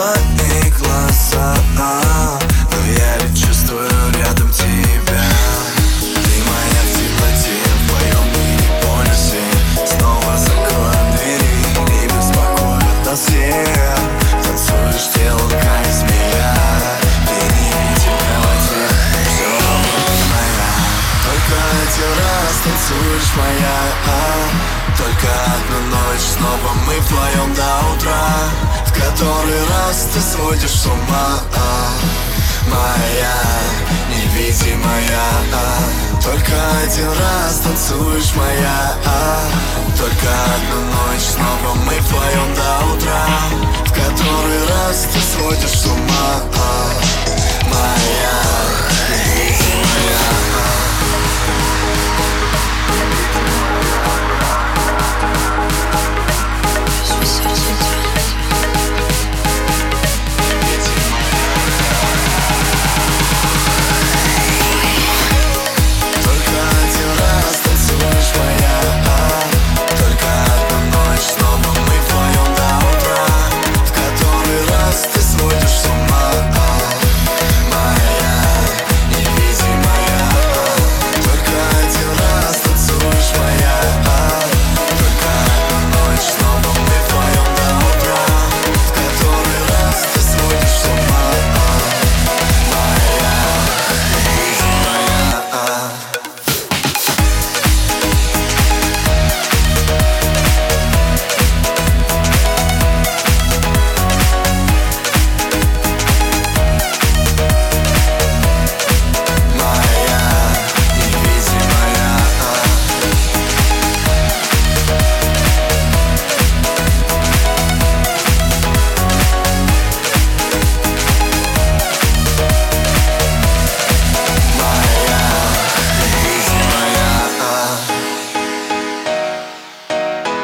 Monday. третий раз танцуешь моя а, Только одну ночь, снова мы вдвоем до утра. В который раз ты сводишь с ума а, Моя невидимая а, Только один раз танцуешь моя а, Только одну ночь, снова мы вдвоем до утра.